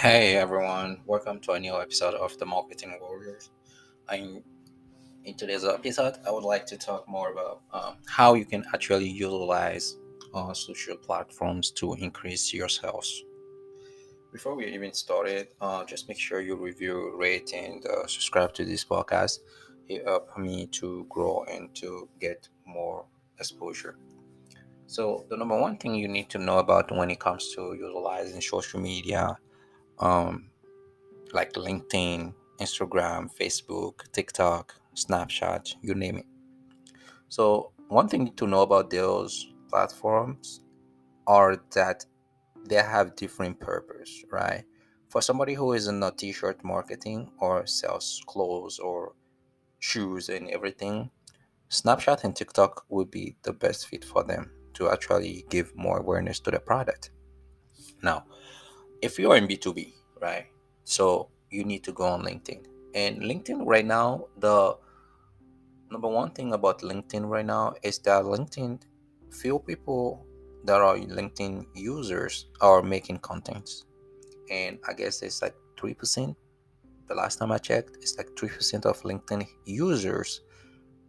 Hey everyone, welcome to a new episode of the Marketing Warriors. I'm in today's episode, I would like to talk more about um, how you can actually utilize uh, social platforms to increase your sales. Before we even started, uh, just make sure you review, rate, and uh, subscribe to this podcast. It helps me to grow and to get more exposure. So the number one thing you need to know about when it comes to utilizing social media um, like LinkedIn, Instagram, Facebook, TikTok, Snapchat, you name it. So, one thing to know about those platforms are that they have different purpose, right? For somebody who is in a t-shirt marketing or sells clothes or shoes and everything, Snapchat and TikTok would be the best fit for them to actually give more awareness to the product. Now, if you're in B2B, right? So you need to go on LinkedIn. And LinkedIn right now, the number one thing about LinkedIn right now is that LinkedIn, few people that are LinkedIn users are making contents. And I guess it's like 3%. The last time I checked, it's like 3% of LinkedIn users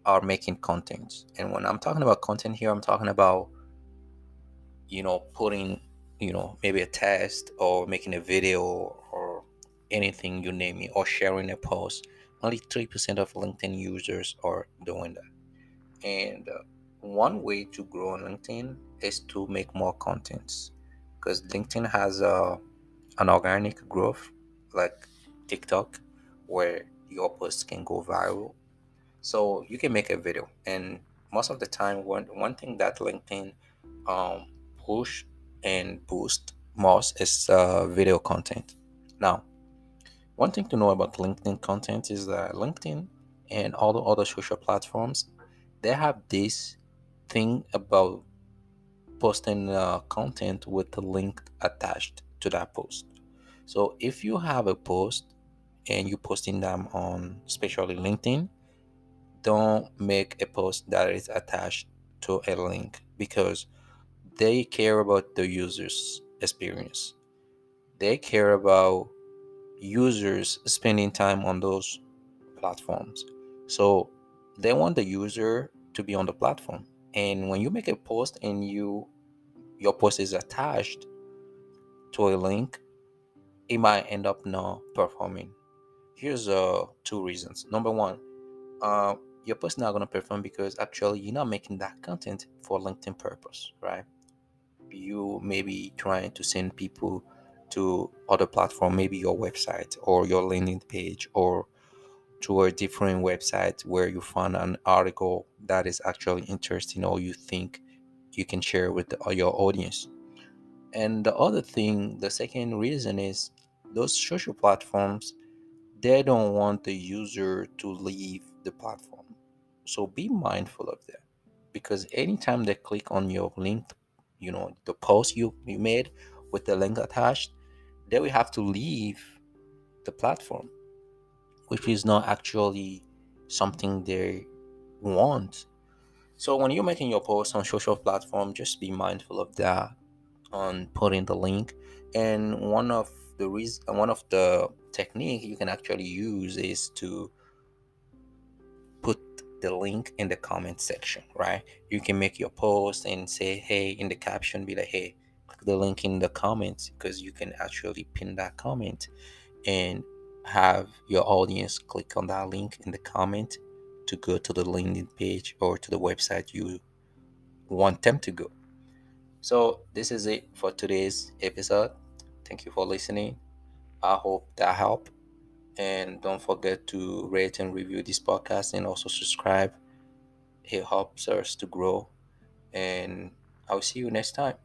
are making contents And when I'm talking about content here, I'm talking about, you know, putting you know maybe a test or making a video or anything you name it or sharing a post only 3% of linkedin users are doing that. And uh, one way to grow on linkedin is to make more contents because linkedin has uh, an organic growth like tiktok where your posts can go viral. So you can make a video and most of the time one, one thing that linkedin um, push and boost most is uh, video content. Now, one thing to know about LinkedIn content is that LinkedIn and all the other social platforms, they have this thing about posting uh, content with the link attached to that post. So if you have a post and you're posting them on especially LinkedIn, don't make a post that is attached to a link because they care about the user's experience. They care about users spending time on those platforms. So they want the user to be on the platform. And when you make a post and you your post is attached to a link, it might end up not performing. Here's uh two reasons. Number one, uh, your post is not gonna perform because actually you're not making that content for LinkedIn purpose, right? You maybe trying to send people to other platform maybe your website or your landing page or to a different website where you find an article that is actually interesting or you think you can share with the, your audience. And the other thing the second reason is those social platforms they don't want the user to leave the platform. So be mindful of that because anytime they click on your link you know the post you, you made with the link attached they will have to leave the platform which is not actually something they want. So when you're making your post on social platform just be mindful of that on putting the link. And one of the reason one of the technique you can actually use is to the link in the comment section, right? You can make your post and say, hey, in the caption, be like, hey, click the link in the comments because you can actually pin that comment and have your audience click on that link in the comment to go to the landing page or to the website you want them to go. So, this is it for today's episode. Thank you for listening. I hope that helped. And don't forget to rate and review this podcast and also subscribe. It helps us to grow. And I'll see you next time.